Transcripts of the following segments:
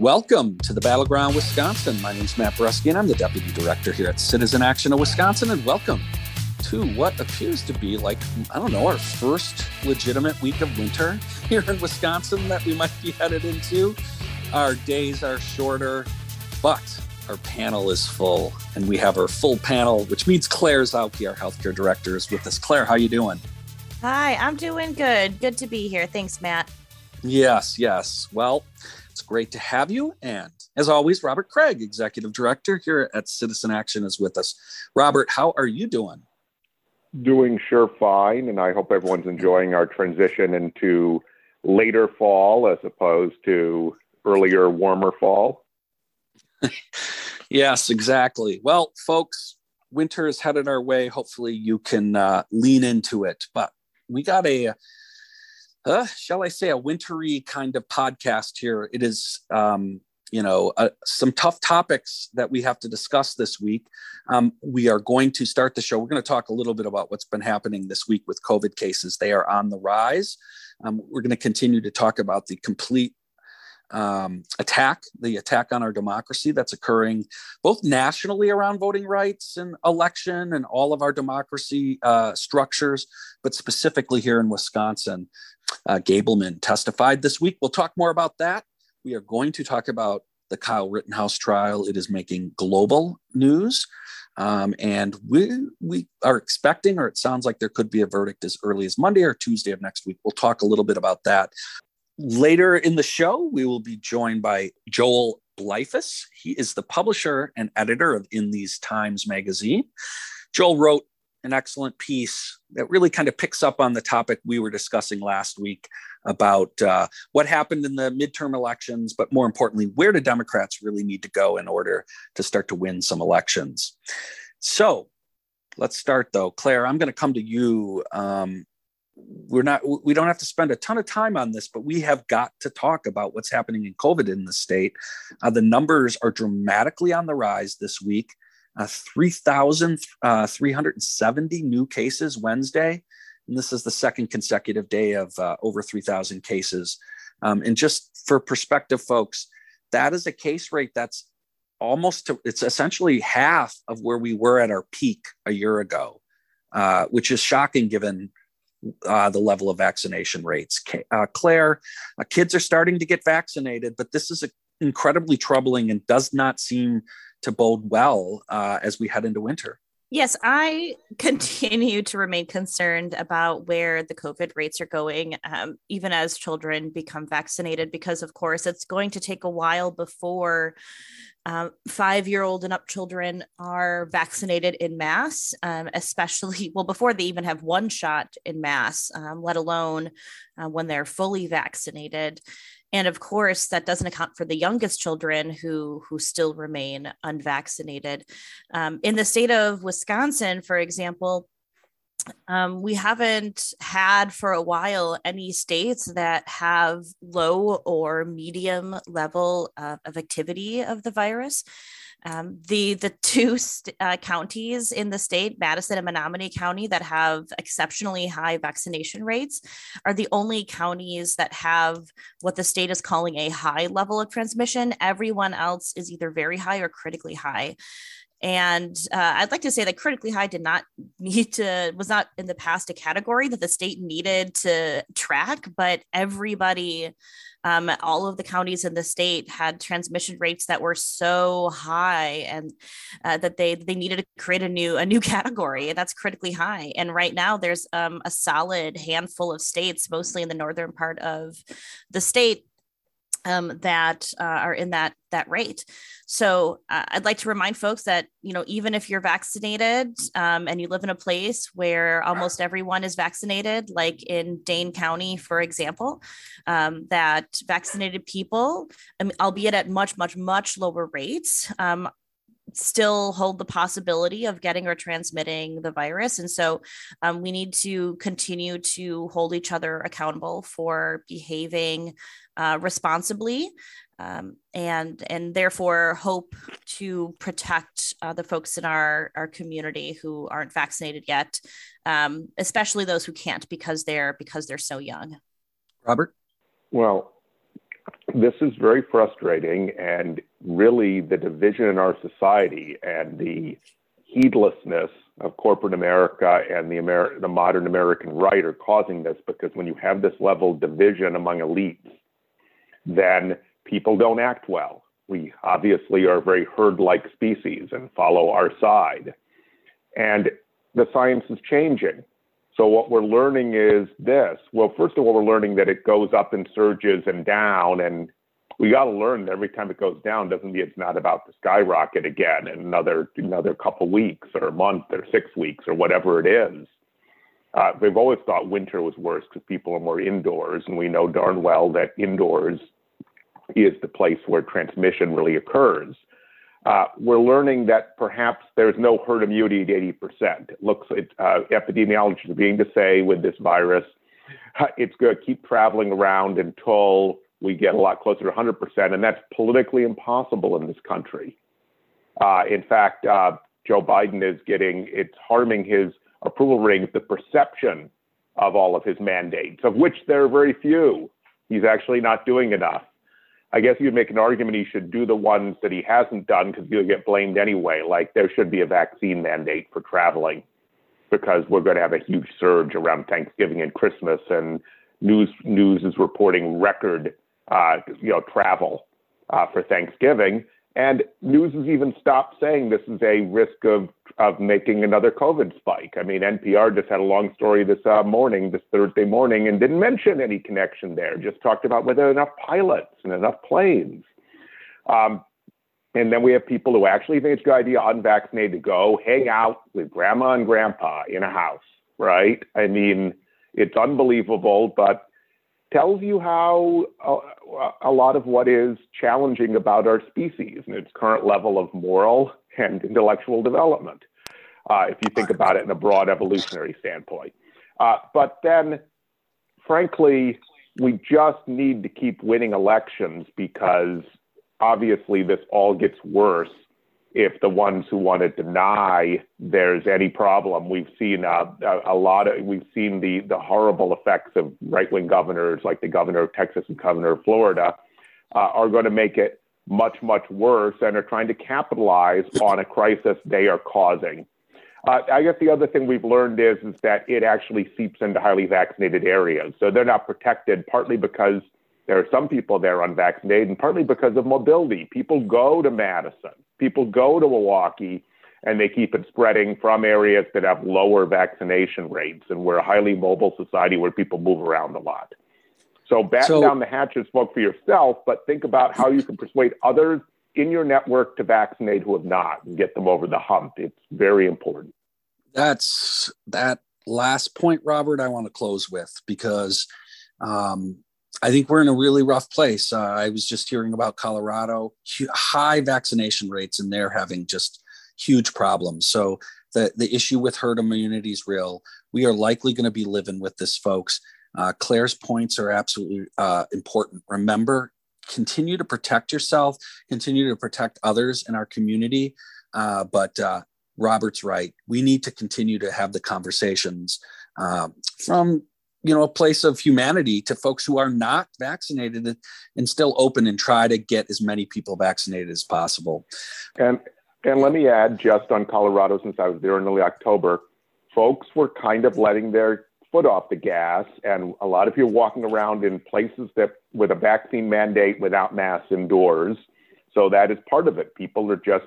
Welcome to the Battleground Wisconsin. My name is Matt Brusky, and I'm the Deputy Director here at Citizen Action of Wisconsin. And welcome to what appears to be like, I don't know, our first legitimate week of winter here in Wisconsin that we might be headed into. Our days are shorter, but our panel is full, and we have our full panel, which means Claire Zauke, our healthcare director, is with us. Claire, how are you doing? Hi, I'm doing good. Good to be here. Thanks, Matt. Yes, yes. Well, it's great to have you. And as always, Robert Kraig, Executive Director here at Citizen Action, is with us. Robert, how are you doing? Doing sure fine. And I hope everyone's enjoying our transition into later fall as opposed to earlier, warmer fall. yes, exactly. Well, folks, winter is headed our way. Hopefully, you can uh, lean into it. But we got a uh, shall I say, a wintry kind of podcast here. It is, um, you know, uh, some tough topics that we have to discuss this week. Um, we are going to start the show. We're going to talk a little bit about what's been happening this week with COVID cases. They are on the rise. Um, we're going to continue to talk about the complete um, attack, the attack on our democracy that's occurring both nationally around voting rights and election and all of our democracy uh, structures, but specifically here in Wisconsin. Uh, Gableman testified this week. We'll talk more about that. We are going to talk about the Kyle Rittenhouse trial. It is making global news. Um, and we we are expecting, or it sounds like there could be a verdict as early as Monday or Tuesday of next week. We'll talk a little bit about that. Later in the show, we will be joined by Joel Bleifuss. He is the publisher and editor of In These Times magazine. Joel wrote an excellent piece that really kind of picks up on the topic we were discussing last week about uh, what happened in the midterm elections, but more importantly, where do Democrats really need to go in order to start to win some elections? So let's start though. Claire, I'm going to come to you. Um, we're not we don't have to spend a ton of time on this but we have got to talk about what's happening in covid in the state uh, the numbers are dramatically on the rise this week uh, 3,370 uh, new cases Wednesday. And this is the second consecutive day of uh, over 3,000 cases. Um, and just for perspective, folks, that is a case rate that's almost to, it's essentially half of where we were at our peak a year ago, uh, which is shocking given uh, the level of vaccination rates. Uh, Claire, uh, kids are starting to get vaccinated, but this is incredibly troubling and does not seem to bode well uh, as we head into winter. Yes, I continue to remain concerned about where the COVID rates are going, um, even as children become vaccinated, because of course it's going to take a while before um, five year old and up children are vaccinated in mass, um, especially, well, before they even have one shot in mass, um, let alone uh, when they're fully vaccinated and of course that doesn't account for the youngest children who who still remain unvaccinated um, in the state of wisconsin for example um, we haven't had for a while any states that have low or medium level of activity of the virus. Um, the the two st- uh, counties in the state, Madison and Menominee County, that have exceptionally high vaccination rates, are the only counties that have what the state is calling a high level of transmission. Everyone else is either very high or critically high. And uh, I'd like to say that critically high did not need to, was not in the past a category that the state needed to track, but everybody, um, all of the counties in the state had transmission rates that were so high and uh, that they they needed to create a new a new category and that's critically high. And right now there's um, a solid handful of states mostly in the northern part of the state um, that uh, are in that that rate. So uh, I'd like to remind folks that you know even if you're vaccinated um, and you live in a place where almost everyone is vaccinated, like in Dane County, for example, um, that vaccinated people, albeit at much much much lower rates, um, still hold the possibility of getting or transmitting the virus. And so um, we need to continue to hold each other accountable for behaving uh, responsibly. Um, and and therefore hope to protect uh, the folks in our our community who aren't vaccinated yet, um, especially those who can't because they're because they're so young. Robert, well, this is very frustrating and really the division in our society and the heedlessness of corporate America and the, Amer- the modern American right are causing this because when you have this level of division among elites, then people don't act well. We obviously are a very herd like species and follow our side. And the science is changing. So, what we're learning is this. Well, first of all, we're learning that it goes up in surges and down. And we got to learn that every time it goes down doesn't mean it's not about to skyrocket again in another, another couple weeks or a month or six weeks or whatever it is. Uh, we've always thought winter was worse because people are more indoors. And we know darn well that indoors is the place where transmission really occurs. Uh, we're learning that perhaps there's no herd immunity at 80%. It looks, it, uh, epidemiologists are beginning to say with this virus, it's going to keep traveling around until we get a lot closer to 100%, and that's politically impossible in this country. Uh, in fact, uh, Joe Biden is getting, it's harming his approval ratings, the perception of all of his mandates, of which there are very few. He's actually not doing enough. I guess you'd make an argument he should do the ones that he hasn't done because he'll get blamed anyway. Like there should be a vaccine mandate for traveling because we're going to have a huge surge around Thanksgiving and Christmas, and news news is reporting record uh, you know travel uh, for Thanksgiving. And news has even stopped saying this is a risk of, of making another COVID spike. I mean, NPR just had a long story this uh, morning, this Thursday morning, and didn't mention any connection there, just talked about whether enough pilots and enough planes. Um, and then we have people who actually think it's a good idea, unvaccinated, to go hang out with grandma and grandpa in a house, right? I mean, it's unbelievable, but tells you how uh, a lot of what is challenging about our species and its current level of moral and intellectual development, uh, if you think about it in a broad evolutionary standpoint. Uh, but then, frankly, we just need to keep winning elections because obviously this all gets worse if the ones who want to deny there's any problem, we've seen uh, a, a, lot of we've seen the the horrible effects of right wing governors like the governor of Texas and governor of Florida uh, are going to make it much much worse and are trying to capitalize on a crisis they are causing. Uh, I guess the other thing we've learned is is that it actually seeps into highly vaccinated areas, so they're not protected partly because there are some people there unvaccinated, and partly because of mobility. People go to Madison, people go to Milwaukee, and they keep it spreading from areas that have lower vaccination rates. And we're a highly mobile society where people move around a lot. So batten so, down the hatches, vote for yourself, but think about how you can persuade others in your network to vaccinate who have not and get them over the hump. It's very important. That's that last point, Robert, I want to close with because um, I think we're in a really rough place. Uh, I was just hearing about Colorado, high vaccination rates, and they're having just huge problems. So the the issue with herd immunity is real. We are likely going to be living with this, folks. Uh, Claire's points are absolutely uh, important. Remember, continue to protect yourself, continue to protect others in our community. Uh, but uh, Robert's right. We need to continue to have the conversations um, from you know a place of humanity to folks who are not vaccinated and still open and try to get as many people vaccinated as possible. And and let me add just on colorado since i was there in early october folks were kind of letting their foot off the gas and a lot of you walking around in places that with a vaccine mandate without masks indoors. So that is part of it. People are just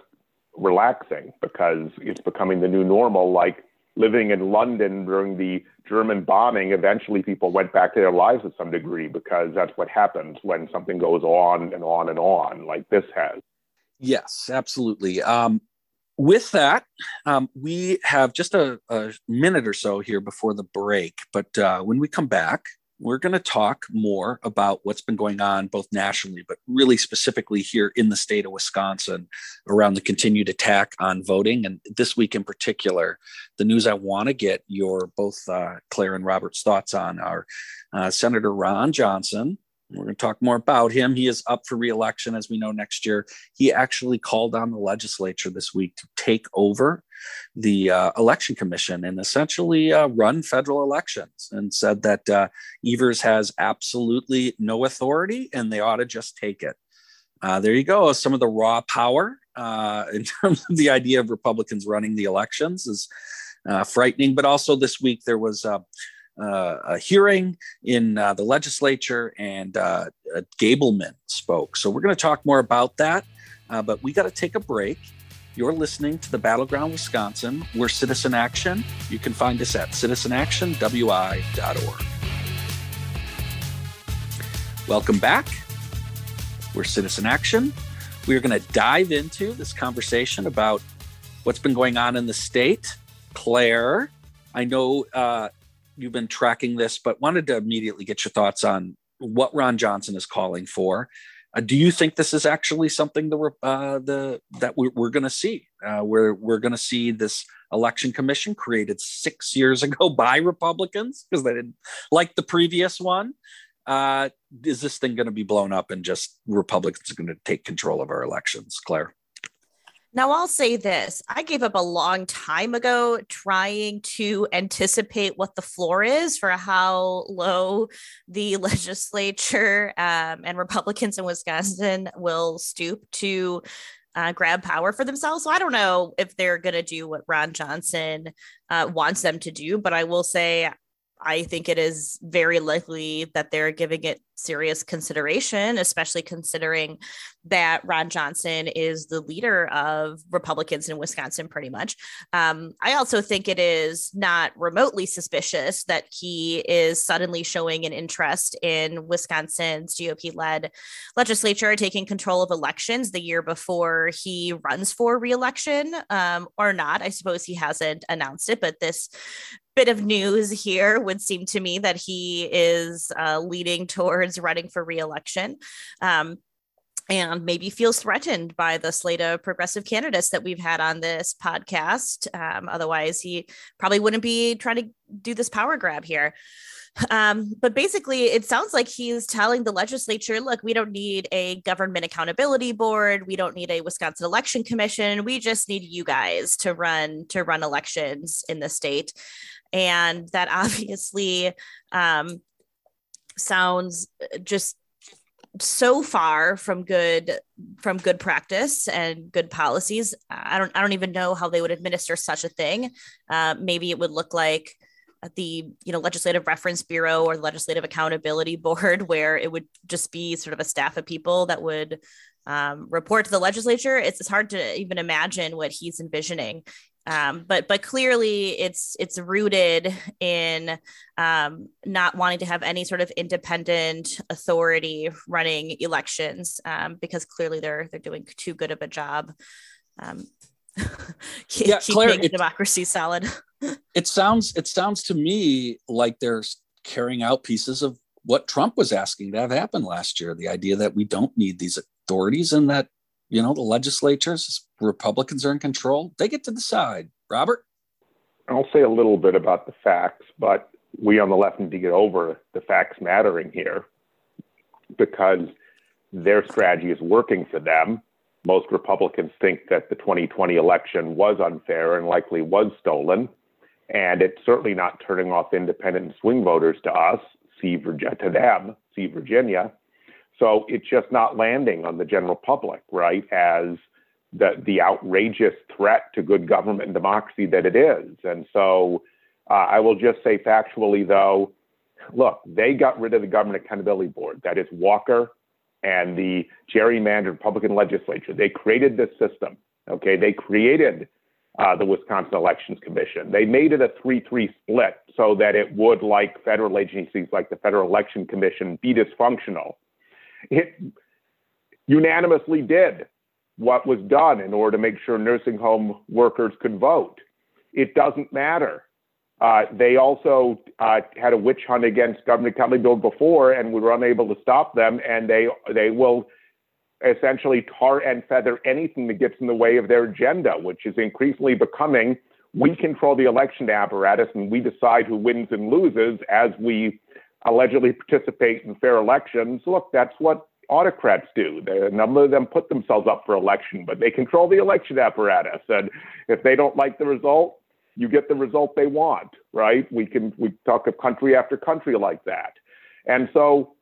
relaxing because it's becoming the new normal like living in London during the German bombing, eventually people went back to their lives to some degree because that's what happens when something goes on and on and on, like this has. Yes, absolutely. Um, with that, um, we have just a, a, minute or so here before the break. But uh, when we come back, we're going to talk more about what's been going on both nationally, but really specifically here in the state of Wisconsin around the continued attack on voting. And this week in particular, the news I want to get your both uh, Claire and Robert's thoughts on are uh, Senator Ron Johnson. We're going to talk more about him. He is up for reelection, as we know, next year. He actually called on the legislature this week to take over the uh, election commission and essentially uh, run federal elections and said that uh, Evers has absolutely no authority and they ought to just take it. Uh, there you go. Some of the raw power uh, in terms of the idea of Republicans running the elections is uh, frightening. But also this week there was uh, a hearing in uh, the legislature, and uh, Gableman spoke. So we're going to talk more about that, but we got to take a break. You're listening to the Battleground Wisconsin. We're Citizen Action. You can find us at citizenactionwi.org. Welcome back. We're Citizen Action. We are going to dive into this conversation about what's been going on in the state. Claire, I know uh, you've been tracking this, but wanted to immediately get your thoughts on what Ron Johnson is calling for. Uh, do you think this is actually something uh, the that we're, we're going to see? Uh, we're we're going to see this election commission created six years ago by Republicans because they didn't like the previous one. Uh, is this thing going to be blown up and just Republicans are going to take control of our elections, Claire? Now, I'll say this I gave up a long time ago trying to anticipate what the floor is for how low the legislature um, and Republicans in Wisconsin will stoop to uh, grab power for themselves. So I don't know if they're going to do what Ron Johnson uh, wants them to do, but I will say I think it is very likely that they're giving it serious consideration, especially considering that Ron Johnson is the leader of Republicans in Wisconsin, pretty much. Um, I also think it is not remotely suspicious that he is suddenly showing an interest in Wisconsin's GOP led legislature taking control of elections the year before he runs for reelection um, or not. I suppose he hasn't announced it, but this bit of news here would seem to me that he is uh, leading towards running for reelection. Um, and maybe feels threatened by the slate of progressive candidates that we've had on this podcast. Um, otherwise, he probably wouldn't be trying to do this power grab here. Um, but basically, it sounds like he's telling the legislature, look, we don't need a government accountability board. We don't need a Wisconsin election commission. We just need you guys to run to run elections in the state. And that obviously um, sounds just so far from good from good practice and good policies. I don't i don't even know how they would administer such a thing. Uh, maybe it would look like the you know legislative reference bureau or the legislative accountability board where it would just be sort of a staff of people that would um, report to the legislature. It's, it's hard to even imagine what he's envisioning um, but but clearly it's it's rooted in um, not wanting to have any sort of independent authority running elections um, because clearly they're they're doing too good of a job um, yeah, Claire, it, democracy solid. it sounds it sounds to me like they're carrying out pieces of what Trump was asking to have happen last year. The idea that we don't need these authorities and that you know the legislatures republicans are in control. They get to decide. Robert? I'll say a little bit about the facts but we on the left need to get over the facts mattering here because their strategy is working for them. Most republicans think that the 2020 election was unfair and likely was stolen and it's certainly not turning off independent swing voters to us see virginia to them see virginia so it's just not landing on the general public, right? As the the outrageous threat to good government and democracy that it is. And so uh, I will just say factually, though, look, they got rid of the Government Accountability Board. That is Walker and the gerrymandered Republican legislature. They created this system. Okay, they created uh, the Wisconsin Elections Commission. They made it a 3 3 split so that it would, like federal agencies like the Federal Election Commission, be dysfunctional it unanimously did what was done in order to make sure nursing home workers could vote. It doesn't matter. Uh, they also uh, had a witch hunt against Governor Kelly Bill before, and we were unable to stop them. And they they will essentially tar and feather anything that gets in the way of their agenda, which is increasingly becoming we control the election apparatus and we decide who wins and loses as we allegedly participate in fair elections. Look, that's what autocrats do. A number of them put themselves up for election, but they control the election apparatus. And if they don't like the result, you get the result they want, right? We can we talk of country after country like that. And so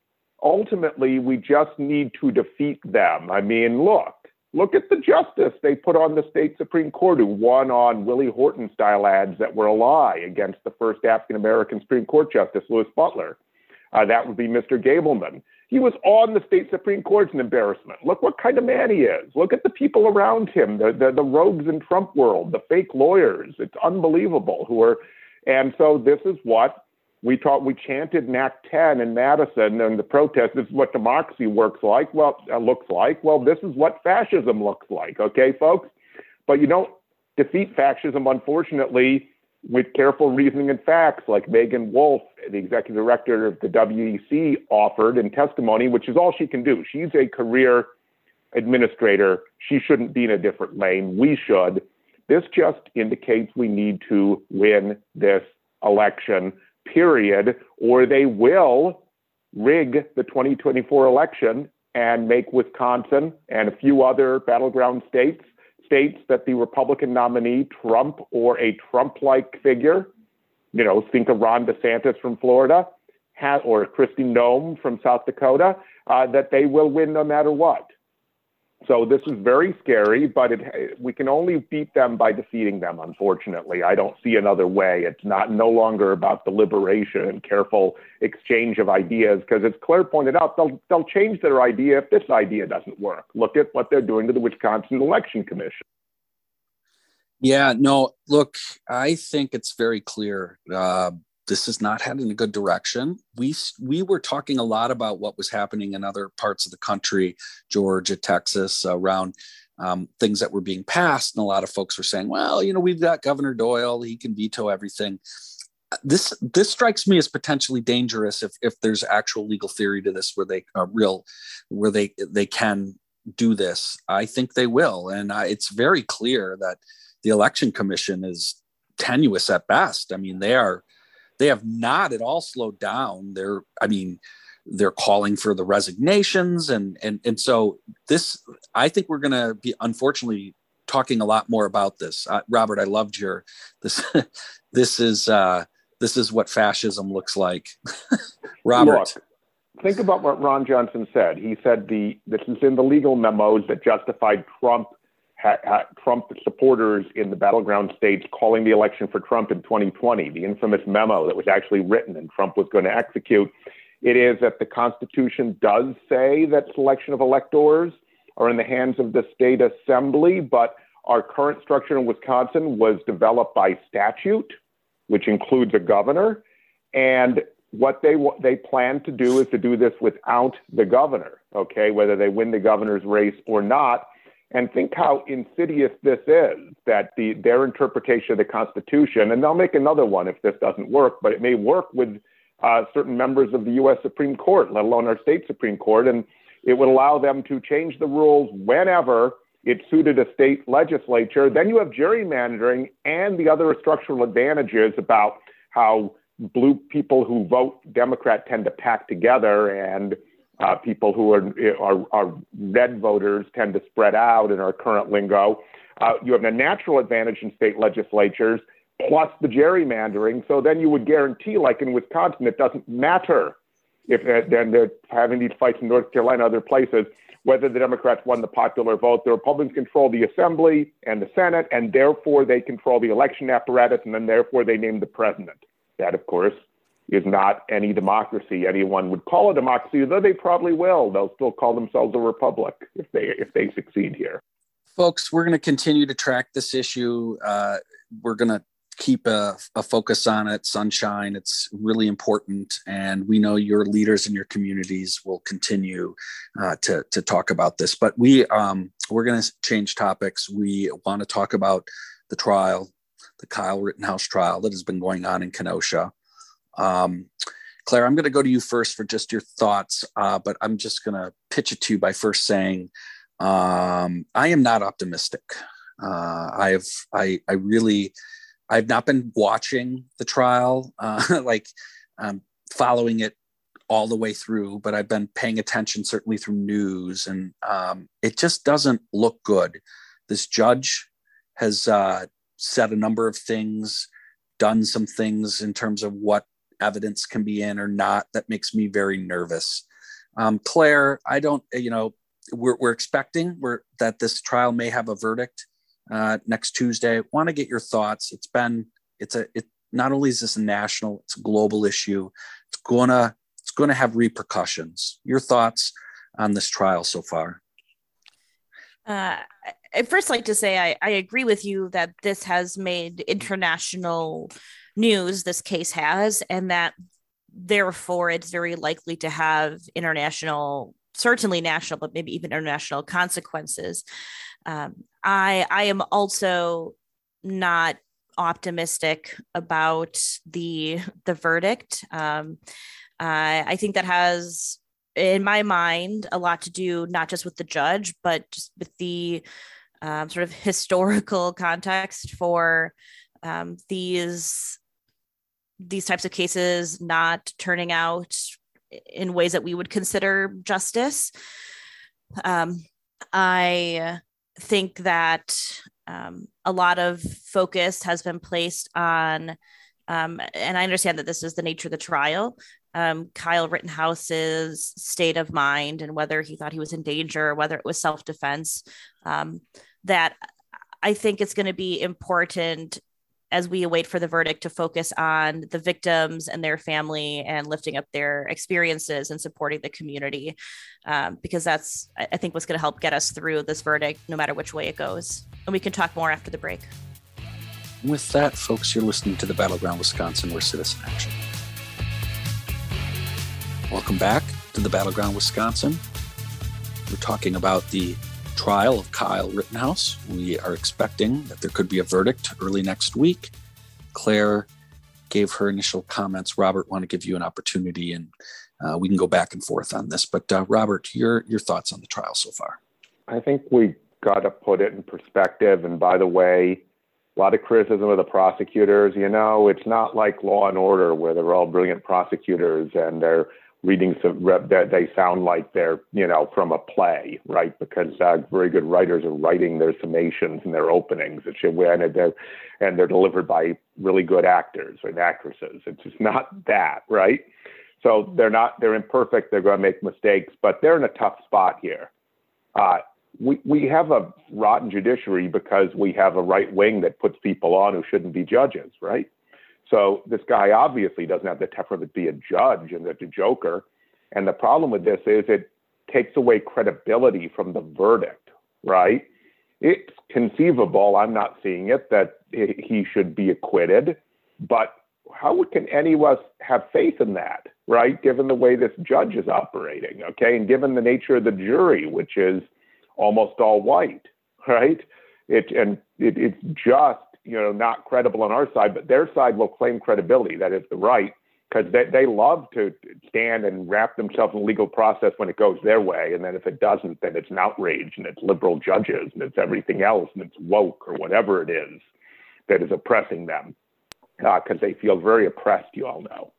ultimately we just need to defeat them. I mean, look, look at the justice they put on the state Supreme Court who won on Willie Horton style ads that were a lie against the first African American Supreme Court Justice, Louis Butler. Uh, that would be Mr. Gableman. He was on the state Supreme Court. It's an embarrassment. Look what kind of man he is. Look at the people around him, the, the, the rogues in Trump world, the fake lawyers. It's unbelievable who are, and so this is what we taught, we chanted NAC 10 in Madison and the protest. This is what democracy works like. Well, uh, looks like. Well, this is what fascism looks like. Okay, folks. But you don't defeat fascism, unfortunately, with careful reasoning and facts, like Meagan Wolfe, the executive director of the WEC, offered in testimony, which is all she can do. She's a career administrator. She shouldn't be in a different lane. We should. This just indicates we need to win this election, period, or they will rig the 2024 election and make Wisconsin and a few other battleground states states that the Republican nominee, Trump or a Trump like figure, you know, think of Ron DeSantis from Florida or Kristi Noem from South Dakota, uh, that they will win no matter what. So this is very scary, but it, we can only beat them by defeating them. Unfortunately, I don't see another way. It's not no longer about deliberation and careful exchange of ideas, because as Claire pointed out, they'll they'll change their idea if this idea doesn't work. Look at what they're doing to the Wisconsin Election Commission. Yeah, no, look, I think it's very clear. Uh, this is not heading in a good direction. We we were talking a lot about what was happening in other parts of the country, Georgia, Texas, around um, things that were being passed, and a lot of folks were saying, "Well, you know, we've got Governor Doyle; he can veto everything." This this strikes me as potentially dangerous if if there's actual legal theory to this, where they are real, where they they can do this. I think they will, and I, it's very clear that the election commission is tenuous at best. I mean, they are they have not at all slowed down. They're, I mean, they're calling for the resignations, and and and so this, I think we're going to be unfortunately talking a lot more about this. Uh, Robert, I loved your this. this is uh, this is what fascism looks like. Robert. Look, think about what Ron Johnson said. He said the this is in the legal memos that justified Trump ha, ha, Trump supporters in the battleground states calling the election for Trump in 2020, the infamous memo that was actually written and Trump was going to execute. It is that the Constitution does say that selection of electors are in the hands of the state assembly, but our current structure in Wisconsin was developed by statute, which includes a governor. And what they they plan to do is to do this without the governor. Okay, whether they win the governor's race or not, and think how insidious this is that the their interpretation of the Constitution, and they'll make another one if this doesn't work, but it may work with uh, certain members of the U.S. Supreme Court, let alone our state Supreme Court, and it would allow them to change the rules whenever it suited a state legislature. Then you have gerrymandering and the other structural advantages about how blue people who vote Democrat tend to pack together and uh, people who are, are, are, red voters tend to spread out in our current lingo. Uh, you have a natural advantage in state legislatures plus the gerrymandering. So then you would guarantee, like in Wisconsin, it doesn't matter if then they're having these fights in North Carolina, other places, whether the Democrats won the popular vote. The Republicans control the Assembly and the Senate, and therefore they control the election apparatus, and then therefore they name the president. That, of course, is not any democracy anyone would call a democracy, though they probably will. They'll still call themselves a republic if they if they succeed here. Folks, we're going to continue to track this issue. Uh, we're going to keep a, a, focus on it. Sunshine, it's really important, and we know your leaders in your communities will continue uh, to to talk about this. But we um, we're going to change topics. We want to talk about the trial, the Kyle Rittenhouse trial that has been going on in Kenosha. Um, Claire, I'm going to go to you first for just your thoughts, uh, but I'm just going to pitch it to you by first saying um, I am not optimistic. Uh, I've I I really I've not been watching the trial, uh, like um, following it all the way through, but I've been paying attention certainly through news, and um, it just doesn't look good. This judge has uh, said a number of things, done some things in terms of what evidence can be in or not. That makes me very nervous. Um, Claire, I don't, you know, we're, we're expecting we're, that this trial may have a verdict uh, next Tuesday. Want to get your thoughts? It's been, it's a, it not only is this a national, it's a global issue. It's gonna, it's gonna have repercussions. Your thoughts on this trial so far? Uh, I'd first like to say I, I agree with you that this has made international news, this case has, and that therefore it's very likely to have international, certainly national, but maybe even international consequences. Um, I I am also not optimistic about the the verdict. Um, uh, I think that has, in my mind, a lot to do not just with the judge, but just with the um, sort of historical context for um, these these types of cases not turning out in ways that we would consider justice. Um, I think that um, a lot of focus has been placed on, um, and I understand that this is the nature of the trial. Um, Kyle Rittenhouse's state of mind and whether he thought he was in danger, or whether it was self defense. Um, that I think it's going to be important as we await for the verdict to focus on the victims and their family and lifting up their experiences and supporting the community. Um, because that's i think what's going to help get us through this verdict no matter which way it goes. And we can talk more after the break. With that folks you're listening to the battleground wisconsin where citizen action. Welcome back to the battleground wisconsin. We're talking about the trial of Kyle Rittenhouse. We are expecting that there could be a verdict early next week. Claire gave her initial comments. Robert, want to give you an opportunity, and uh, we can go back and forth on this. But uh, Robert, your your thoughts on the trial so far? I think we got to put it in perspective. And by the way, a lot of criticism of the prosecutors. You know, it's not like Law and Order where they're all brilliant prosecutors and they're reading some that they sound like they're you know from a play right? Because uh, very good writers are writing their summations and their openings and and they're and they're delivered by really good actors and actresses. It's just not that right? So they're not they're imperfect they're going to make mistakes but they're in a tough spot here. Uh, we, we have a rotten judiciary because we have a right wing that puts people on who shouldn't be judges right so this guy obviously doesn't have the temperament to be a judge and a joker. And the problem with this is it takes away credibility from the verdict, right? It's conceivable, I'm not seeing it, that he should be acquitted. But how can any of us have faith in that, right? Given the way this judge is operating, okay? And given the nature of the jury, which is almost all white, right? It, and it, it's just you know, not credible on our side, but their side will claim credibility. That is the right, because they, they love to stand and wrap themselves in legal process when it goes their way. And then if it doesn't, then it's an outrage and it's liberal judges and it's everything else and it's woke or whatever it is that is oppressing them because uh, they feel very oppressed, you all know.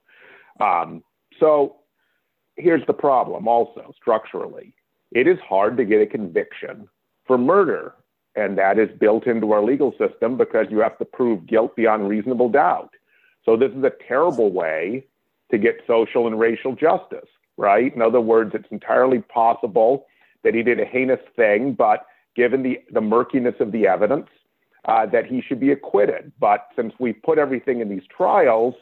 Um, so here's the problem also structurally it is hard to get a conviction for murder and that is built into our legal system because you have to prove guilt beyond reasonable doubt. So this is a terrible way to get social and racial justice, right? In other words, it's entirely possible that he did a heinous thing, but given the, the murkiness of the evidence, uh, that he should be acquitted. But since we put everything in these trials,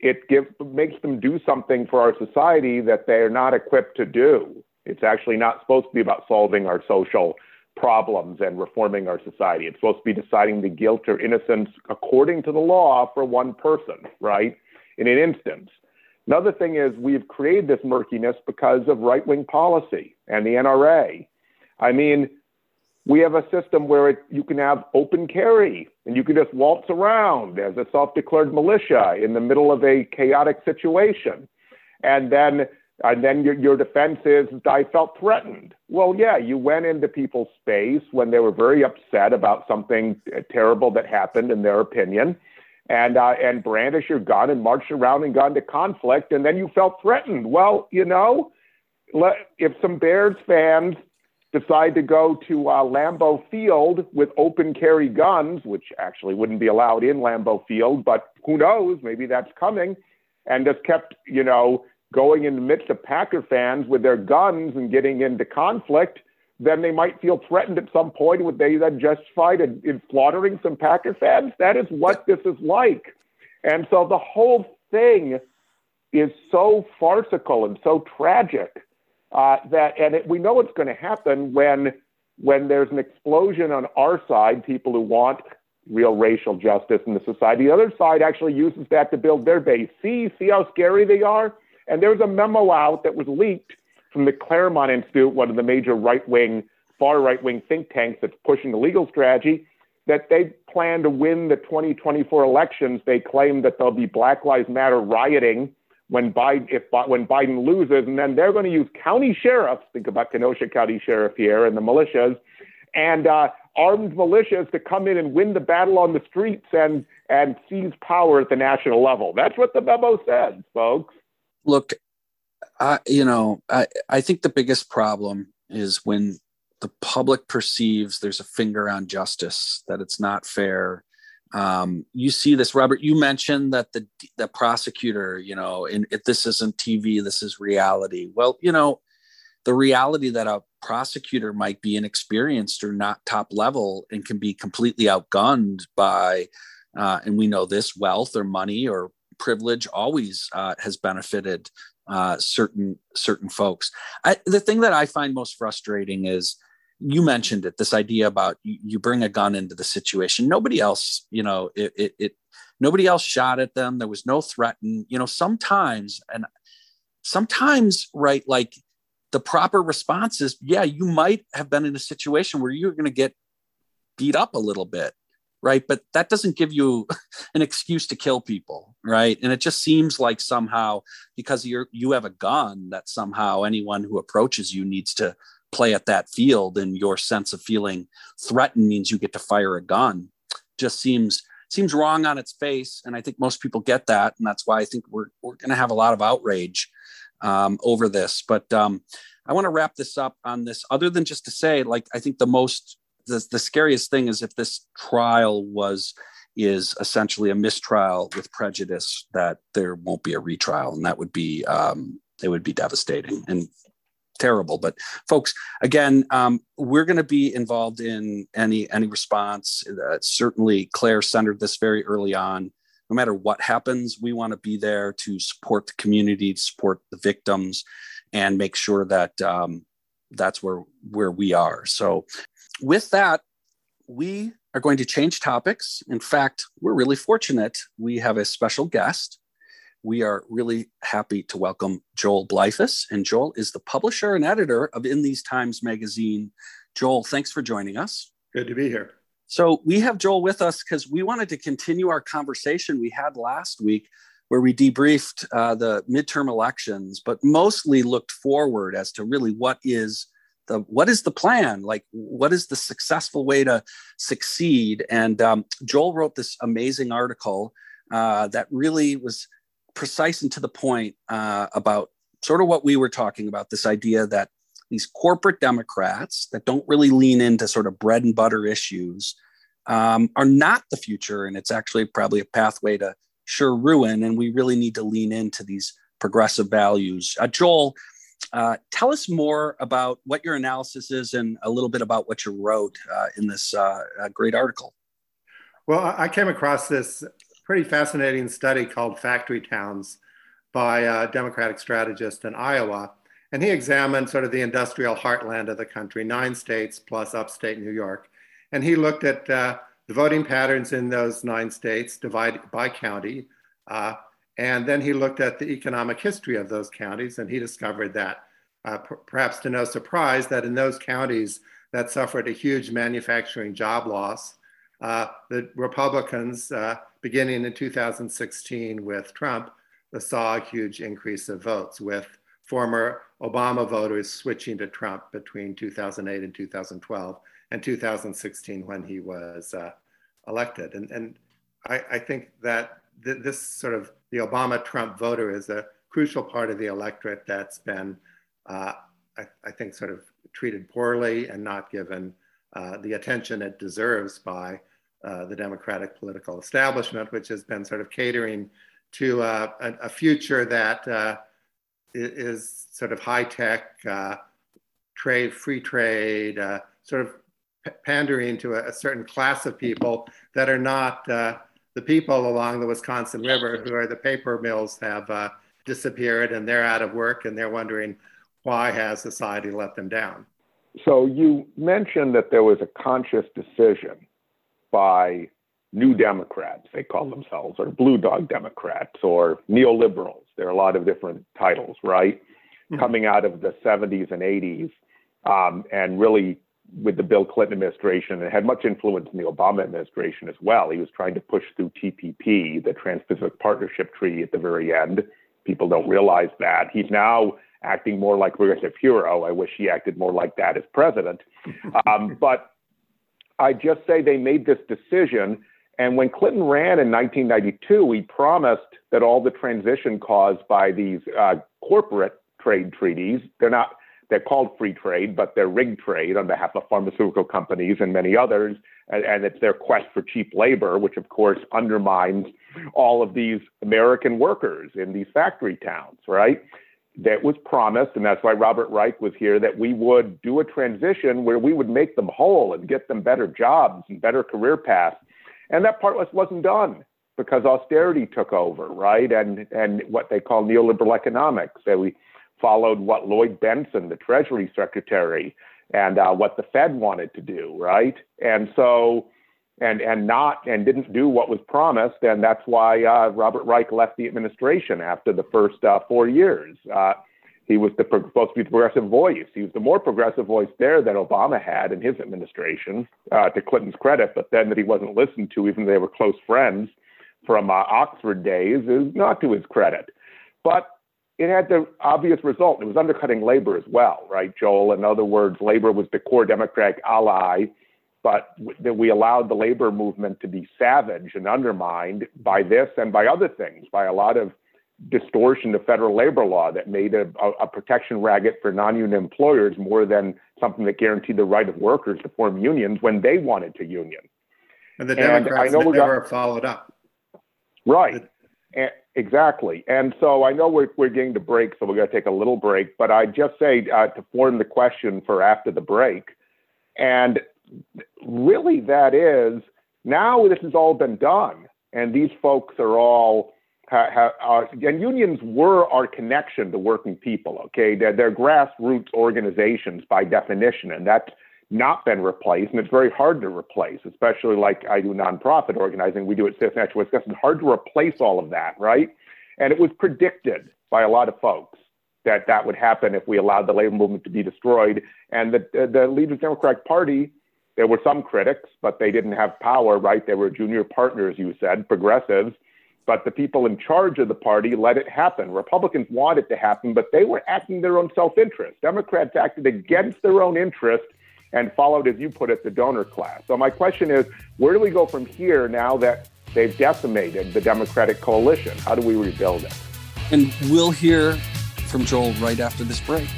it gives, makes them do something for our society that they're not equipped to do. It's actually not supposed to be about solving our social problems and reforming our society. It's supposed to be deciding the guilt or innocence according to the law for one person, right? In an instance. Another thing is we've created this murkiness because of right wing policy and the NRA. I mean, we have a system where it, you can have open carry and you can just waltz around as a self declared militia in the middle of a chaotic situation. And then and then your, your defense is, I felt threatened. Well, yeah, you went into people's space when they were very upset about something terrible that happened in their opinion. and uh, and brandish your gun and march around and got into conflict, and then you felt threatened. Well, you know, let, if some Bears fans decide to go to uh, Lambeau Field with open carry guns, which actually wouldn't be allowed in Lambeau Field, but who knows? Maybe that's coming, and just kept, you know, going in the midst of Packer fans with their guns and getting into conflict then they might feel threatened at some point. Would they then justified in, in slaughtering some Packer fans? That is what this is like. And so the whole thing is so farcical and so tragic uh, that, and it, we know it's going to happen when when there's an explosion on our side, people who want real racial justice in the society. The other side actually uses that to build their base. See, see how scary they are. And there was a memo out that was leaked from the Claremont Institute, one of the major right wing, far right wing think tanks that's pushing the legal strategy, that they plan to win the 2024 elections. They claim that there'll be Black Lives Matter rioting when Biden, if, when Biden loses, and then they're going to use county sheriffs, think about Kenosha County Sheriff here, and the militias, and uh, armed militias to come in and win the battle on the streets and, and seize power at the national level. That's what the memo says, folks. Look, I, you know, I, I think the biggest problem is when the public perceives there's a finger on justice, that it's not fair. Um, you see this, Robert. You mentioned that the the prosecutor, you know, and if this isn't TV, this is reality. Well, you know, the reality that a prosecutor might be inexperienced or not top level and can be completely outgunned by, uh, and we know this wealth or money or privilege always uh, has benefited uh, certain certain folks. I, the thing that I find most frustrating is you mentioned it. This idea about you, you bring a gun into the situation. Nobody else, you know, it, it, it nobody else shot at them. There was no threat. And You know, sometimes and sometimes, right, like the proper response is, yeah, you might have been in a situation where you're going to get beat up a little bit right? But that doesn't give you an excuse to kill people right? And it just seems like somehow because you're you have a gun that somehow anyone who approaches you needs to play at that field and your sense of feeling threatened means you get to fire a gun. Just seems seems wrong on its face and i think most people get that and that's why i think we're, we're going to have a lot of outrage um, over this. But um, i want to wrap this up on this other than just to say like i think the most the, the scariest thing is if this trial was is essentially a mistrial with prejudice that there won't be a retrial and that would be um, it would be devastating and terrible. But folks again um, we're going to be involved in any any response. Uh, certainly claire centered this very early on. No matter what happens we want to be there to support the community support the victims and make sure that um, that's where where we are. So with that, we are going to change topics. In fact, we're really fortunate. We have a special guest. We are really happy to welcome Joel Bleifuss. And Joel is the publisher and editor of In These Times magazine. Joel, thanks for joining us. Good to be here. So, we have Joel with us because we wanted to continue our conversation we had last week where we debriefed uh, the midterm elections, but mostly looked forward as to really what is the what is the plan? Like what is the successful way to succeed? And um, joel wrote this amazing article uh, that really was precise and to the point uh, about sort of what we were talking about this idea that these corporate democrats that don't really lean into sort of bread and butter issues um, are not the future. And it's actually probably a pathway to sure ruin. And we really need to lean into these progressive values. Uh, joel uh, tell us more about what your analysis is and a little bit about what you wrote uh, in this uh, uh great article. Well, I came across this pretty fascinating study called Factory Towns by a Democratic strategist in Iowa. And he examined sort of the industrial heartland of the country, nine states plus upstate New York. And he looked at uh, the voting patterns in those nine states divided by county. Uh, and then he looked at the economic history of those counties and he discovered that, uh, perhaps to no surprise, that in those counties that suffered a huge manufacturing job loss, uh, the Republicans, uh, beginning in 2016 with Trump, saw a huge increase of votes, with former Obama voters switching to Trump between 2008 and 2012 and 2016 when he was uh, elected. And, and I, I think that th- this sort of the Obama Trump voter is a crucial part of the electorate that's been, uh, I, I, think, sort of treated poorly and not given uh, the attention it deserves by uh, the Democratic political establishment, which has been sort of catering to uh, a, a, future that uh, is sort of high tech, uh, trade, free trade, sort of pandering to a, a, certain class of people that are not the people along the Wisconsin River who are the paper mills have uh, disappeared and they're out of work and they're wondering why has society let them down. So you mentioned that there was a conscious decision by new Democrats, they call themselves, or blue dog Democrats, or neoliberals. There are a lot of different titles, right? Mm-hmm. Coming out of the 70s and 80s, um, and really with the Bill Clinton administration and had much influence in the Obama administration as well. He was trying to push through TPP, the Trans Pacific Partnership Treaty, at the very end. People don't realize that. He's now acting more like progressive hero. I wish he acted more like that as president. Um, but I just say they made this decision. And when Clinton ran in 1992, he promised that all the transition caused by these uh, corporate trade treaties, they're not they're called free trade, but they're rigged trade on behalf of pharmaceutical companies and many others. And, and, it's their quest for cheap labor, which of course undermines all of these American workers in these factory towns, right? That was promised, and that's why Robert Reich was here, that we would do a transition where we would make them whole and get them better jobs and better career paths. And that part wasn't done because austerity took over, right? And and what they call neoliberal economics. That we followed what Lloyd Bentsen, the Treasury Secretary, and uh, what the Fed wanted to do, right? And so, and and not and didn't do what was promised, and that's why uh, Robert Reich left the administration after the first uh, four years. Uh, he was the, supposed to be the progressive voice. He was the more progressive voice there that Obama had in his administration, uh, to Clinton's credit. But then that he wasn't listened to, even though they were close friends from uh, Oxford days, is not to his credit. But it had the obvious result. It was undercutting labor as well, right, Joel? In other words, labor was the core Democratic ally, but that we allowed the labor movement to be savaged and undermined by this and by other things, by a lot of distortion of federal labor law that made a, a protection racket for non-union employers more than something that guaranteed the right of workers to form unions when they wanted to union. And the Democrats and never got, followed up. Right. And, exactly. And so I know we're, we're getting to break, so we're going to take a little break. But I just say uh, to form the question for after the break. And really, that is now this has all been done, and these folks are all. Ha, ha, uh, and unions were our connection to working people. Okay, they're, they're grassroots organizations by definition, and that's not been replaced, and it's very hard to replace, especially like I do nonprofit organizing. We do at Citizen Action Wisconsin. It's hard to replace all of that, right? And it was predicted by a lot of folks that that would happen if we allowed the labor movement to be destroyed. And the, the leaders Democratic Party, there were some critics, but they didn't have power, right? They were junior partners, you said, progressives. But the people in charge of the party let it happen. Republicans wanted it to happen, but they were acting their own self interest. Democrats acted against their own interest and followed, as you put it, the donor class. So my question is, where do we go from here now that they've decimated the Democratic coalition? How do we rebuild it? And we'll hear from Joel right after this break.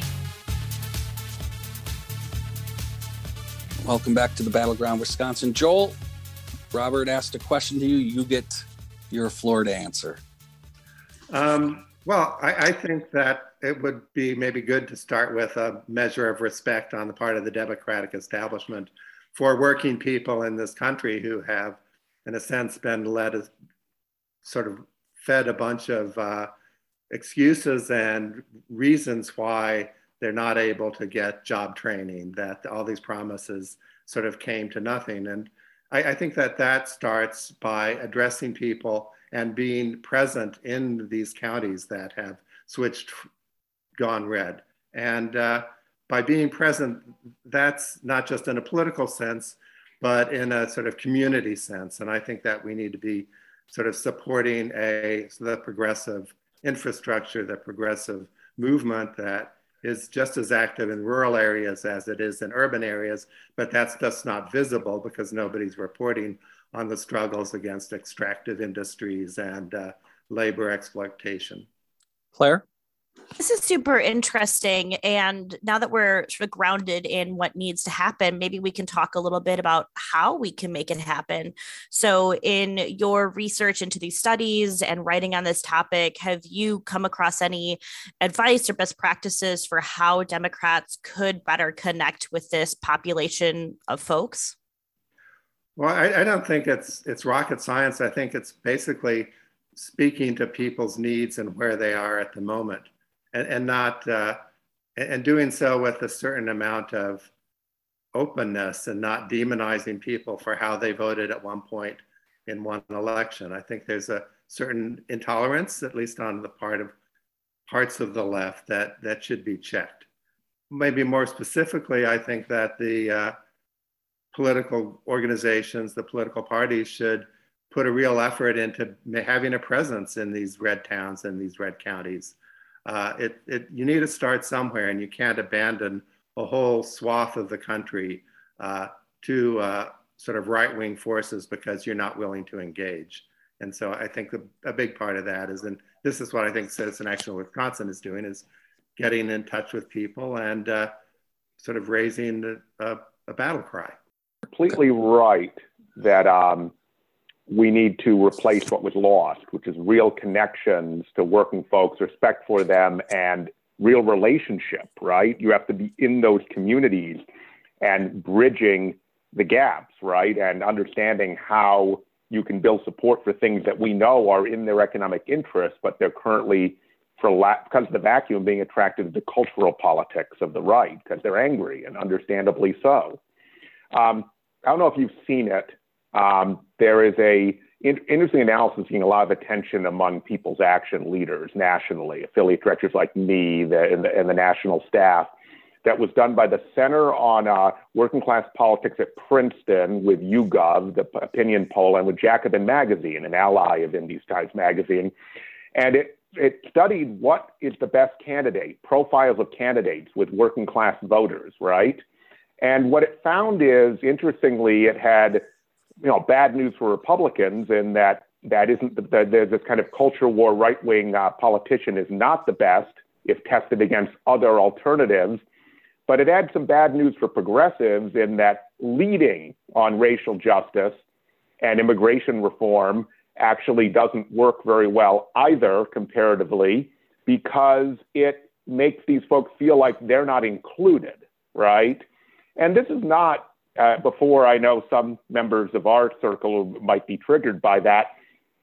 Welcome back to the Battleground Wisconsin. Joel, Robert asked a question to you. You get your floor to answer. Um, well, I, I, think that it would be maybe good to start with a measure of respect on the part of the Democratic establishment for working people in this country who have, in a sense, been led as sort of fed a bunch of uh, excuses and reasons why they're not able to get job training, that all these promises sort of came to nothing. And I, I think that that starts by addressing people and being present in these counties that have switched, gone red. And uh, by being present, that's not just in a political sense, but in a sort of community sense. And I think that we need to be sort of supporting a the progressive infrastructure, the progressive movement that is just as active in rural areas as it is in urban areas, but that's just not visible because nobody's reporting on the struggles against extractive industries and uh, labor exploitation. Claire? This is super interesting. And now that we're sort of grounded in what needs to happen, maybe we can talk a little bit about how we can make it happen. So, in your research into these studies and writing on this topic, have you come across any advice or best practices for how Democrats could better connect with this population of folks? Well, I, I don't think it's it's rocket science. I think it's basically speaking to people's needs and where they are at the moment and, and not uh, and doing so with a certain amount of openness and not demonizing people for how they voted at one point in one election. I think there's a certain intolerance, at least on the part of parts of the left, that that should be checked. Maybe more specifically, I think that the uh, political organizations, the political parties should put a real effort into having a presence in these red towns and these red counties uh, it, it, you need to start somewhere and you can't abandon a whole swath of the country uh, to uh, sort of right wing forces because you're not willing to engage. And so I think a, a big part of that is, and this is what I think Citizen Action Wisconsin is doing, is getting in touch with people and uh, sort of raising a, a, battle cry. Completely right that um, we need to replace what was lost, which is real connections to working folks, respect for them, and real relationship, right? You have to be in those communities and bridging the gaps, right? And understanding how you can build support for things that we know are in their economic interest, but they're currently, for la- because of the vacuum, being attracted to the cultural politics of the right because they're angry and understandably so. Um, I don't know if you've seen it, um, there is a in, interesting analysis getting a lot of attention among people's action leaders nationally, affiliate directors like me the, and, the, and the national staff, that was done by the Center on uh, Working Class Politics at Princeton with YouGov, the opinion poll, and with Jacobin Magazine, an ally of In These Times Magazine. And it, it studied what is the best candidate, profiles of candidates with working class voters, right? And what it found is, interestingly, it had you know, bad news for Republicans in that that isn't the, the, this kind of culture war right wing uh, politician is not the best if tested against other alternatives. But it had some bad news for progressives in that leading on racial justice and immigration reform actually doesn't work very well either comparatively because it makes these folks feel like they're not included, right? And this is not uh, before I know some members of our circle might be triggered by that.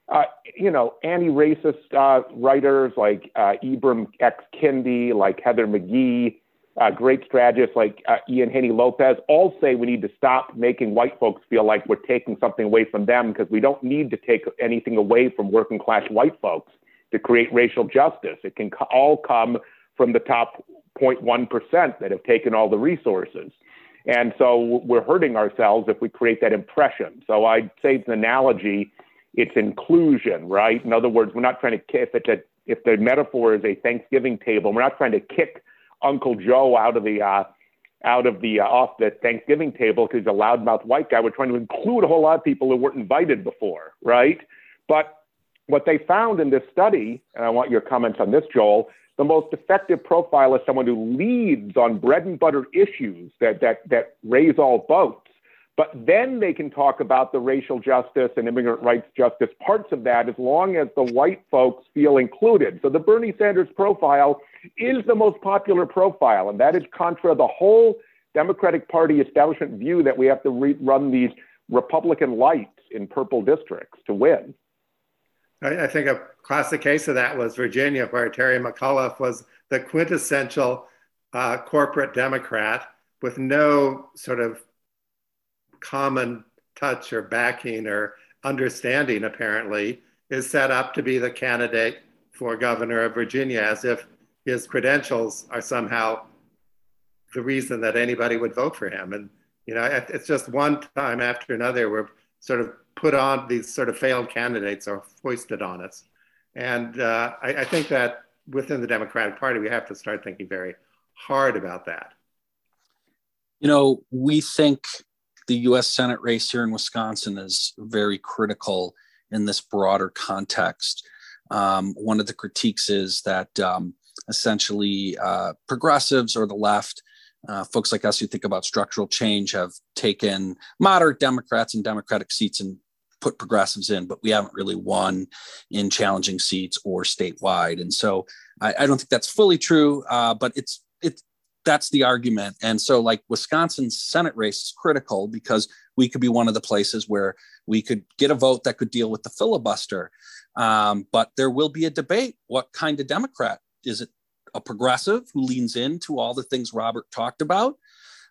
Uh, you know, anti-racist uh, writers like uh, Ibram X. Kendi, like Heather McGhee, uh, great strategists like uh, Ian Haney Lopez, all say we need to stop making white folks feel like we're taking something away from them because we don't need to take anything away from working class white folks to create racial justice. It can all come from the top 0.1% that have taken all the resources. And so we're hurting ourselves if we create that impression. So I'd say it's an analogy, it's inclusion, right? In other words, we're not trying to, if, it's a, if the metaphor is a Thanksgiving table, we're not trying to kick Uncle Joe out of the, uh, out of the uh, off the Thanksgiving table because he's a loudmouth white guy. We're trying to include a whole lot of people who weren't invited before, right? But what they found in this study, and I want your comments on this, Joel, the most effective profile is someone who leads on bread and butter issues that, that, that raise all boats. But then they can talk about the racial justice and immigrant rights justice parts of that as long as the white folks feel included. So the Bernie Sanders profile is the most popular profile, and that is contra the whole Democratic Party establishment view that we have to re- run these Republican lights in purple districts to win. I, I think a classic case of that was Virginia, where Terry McAuliffe was the quintessential uh, corporate Democrat with no sort of common touch or backing or understanding, apparently, is set up to be the candidate for governor of Virginia as if his credentials are somehow the reason that anybody would vote for him. And, you know, it's just one time after another where sort of put on these sort of failed candidates or foisted on us. And uh, I, I, think that within the Democratic Party, we have to start thinking very hard about that. You know, we think the U.S. Senate race here in Wisconsin is very critical in this broader context. Um, one of the critiques is that um, essentially uh, progressives or the left, uh, folks like us who think about structural change, have taken moderate Democrats and Democratic seats and put progressives in, but we haven't really won in challenging seats or statewide. And so I, I don't think that's fully true, uh, but it's it's that's the argument. And so, like Wisconsin's Senate race is critical because we could be one of the places where we could get a vote that could deal with the filibuster. Um, but there will be a debate. What kind of Democrat is it? A progressive who leans into all the things Robert talked about,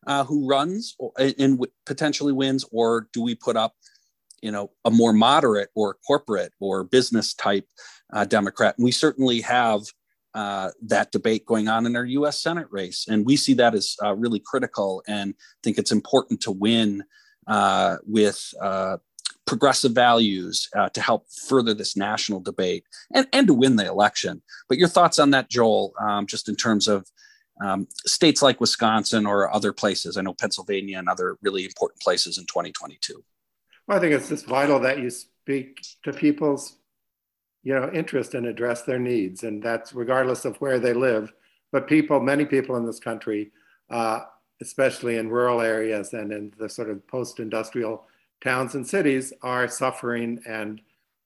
uh, who runs and potentially wins, or do we put up, you know, a more moderate or corporate or business type uh, Democrat? And we certainly have uh, that debate going on in our U.S. Senate race, and we see that as uh, really critical, and think it's important to win uh, with uh, progressive values uh, to help further this national debate and, and to win the election. But your thoughts on that, Joel, um, just in terms of um, states like Wisconsin or other places? I know Pennsylvania and other really important places in 2022. I think it's just vital that you speak to people's you know, interest and address their needs. And that's regardless of where they live. But people, many people in this country, uh, especially in rural areas and in the sort of post-industrial towns and cities are suffering and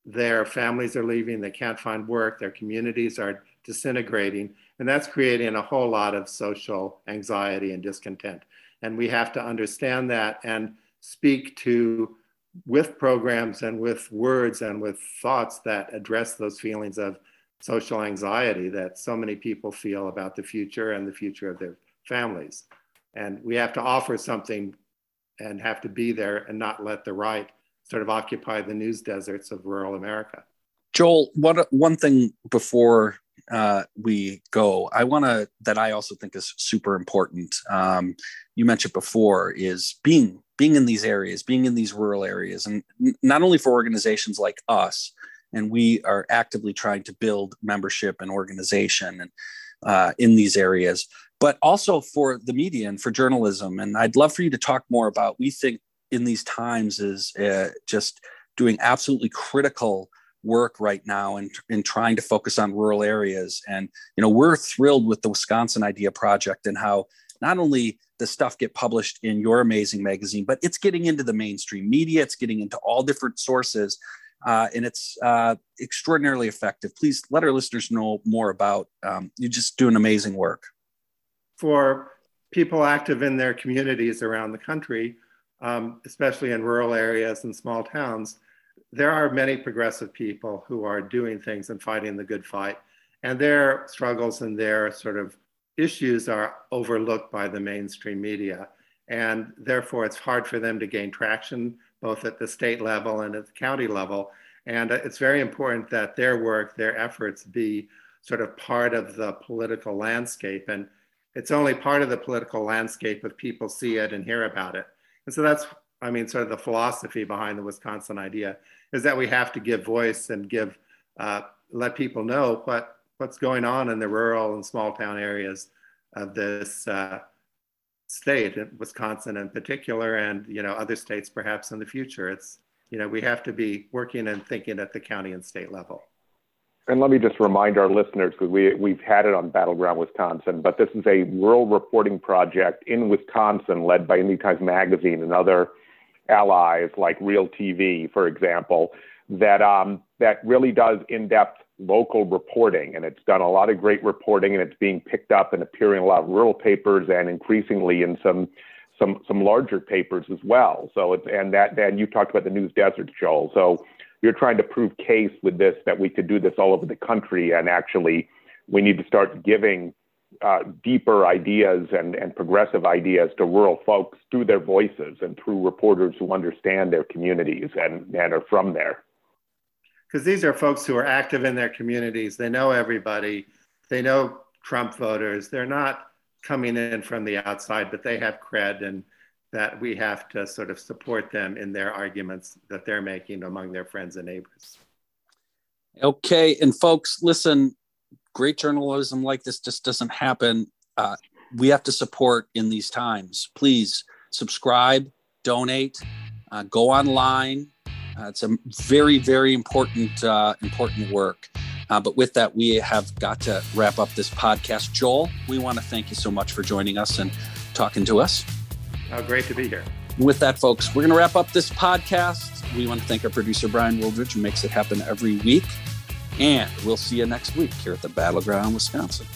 their families are leaving, they can't find work, their communities are disintegrating. And that's creating a whole lot of social anxiety and discontent. And we have to understand that and speak to with programs and with words and with thoughts that address those feelings of social anxiety that so many people feel about the future and the future of their families. And we have to offer something and have to be there and not let the right sort of occupy the news deserts of rural America. Joel, what one thing before uh, we go, I want to that I also think is super important. Um, you mentioned before is being being in these areas, being in these rural areas, and not only for organizations like us, and we are actively trying to build membership and organization and uh, in these areas, but also for the media and for journalism. And I'd love for you to talk more about. We think in these times is uh, just doing absolutely critical work right now and in, in trying to focus on rural areas and you know we're thrilled with the wisconsin idea project and how not only the stuff get published in your amazing magazine, but it's getting into the mainstream media. It's getting into all different sources, uh, and it's uh, extraordinarily effective. Please let our listeners know more about. Um, you just doing amazing work. For people active in their communities around the country, um, especially in rural areas and small towns, there are many progressive people who are doing things and fighting the good fight, and their struggles and their sort of issues are overlooked by the mainstream media. And therefore, it's hard for them to gain traction both at the state level and at the county level. And it's very important that their work, their efforts be sort of part of the political landscape. And it's only part of the political landscape if people see it and hear about it. And so that's, I mean, sort of the philosophy behind the Wisconsin idea is that we have to give voice and give, uh, let people know what what's going on in the rural and small town areas of this uh, state, Wisconsin in particular, and you know other states perhaps in the future. It's you know we have to be working and thinking at the county and state level. And let me just remind our listeners, because we, we've had it on Battleground Wisconsin, but this is a rural reporting project in Wisconsin led by In These Times Magazine and other allies like Real TV, for example, that, um, that really does in depth local reporting, and it's done a lot of great reporting, and it's being picked up and appearing in a lot of rural papers and increasingly in some some some larger papers as well. So it's and that then you talked about the news desert, Joel. So you're trying to prove case with this that we could do this all over the country, and actually we need to start giving uh, deeper ideas and, and progressive ideas to rural folks through their voices and through reporters who understand their communities and, and are from there because these are folks who are active in their communities. They know everybody. They know Trump voters. They're not coming in from the outside, but they have cred and that we have to sort of support them in their arguments that they're making among their friends and neighbors. Okay. And folks, listen, great journalism like this just doesn't happen. Uh, we have to support in these times. Please subscribe, donate, uh, go online. Uh, it's a very, very important, uh, important work. Uh, but with that, we have got to wrap up this podcast. Joel, we want to thank you so much for joining us and talking to us. Oh, great to be here. With that, folks, we're going to wrap up this podcast. We want to thank our producer, Brian Wildridge, who makes it happen every week. And we'll see you next week here at the Battleground, Wisconsin.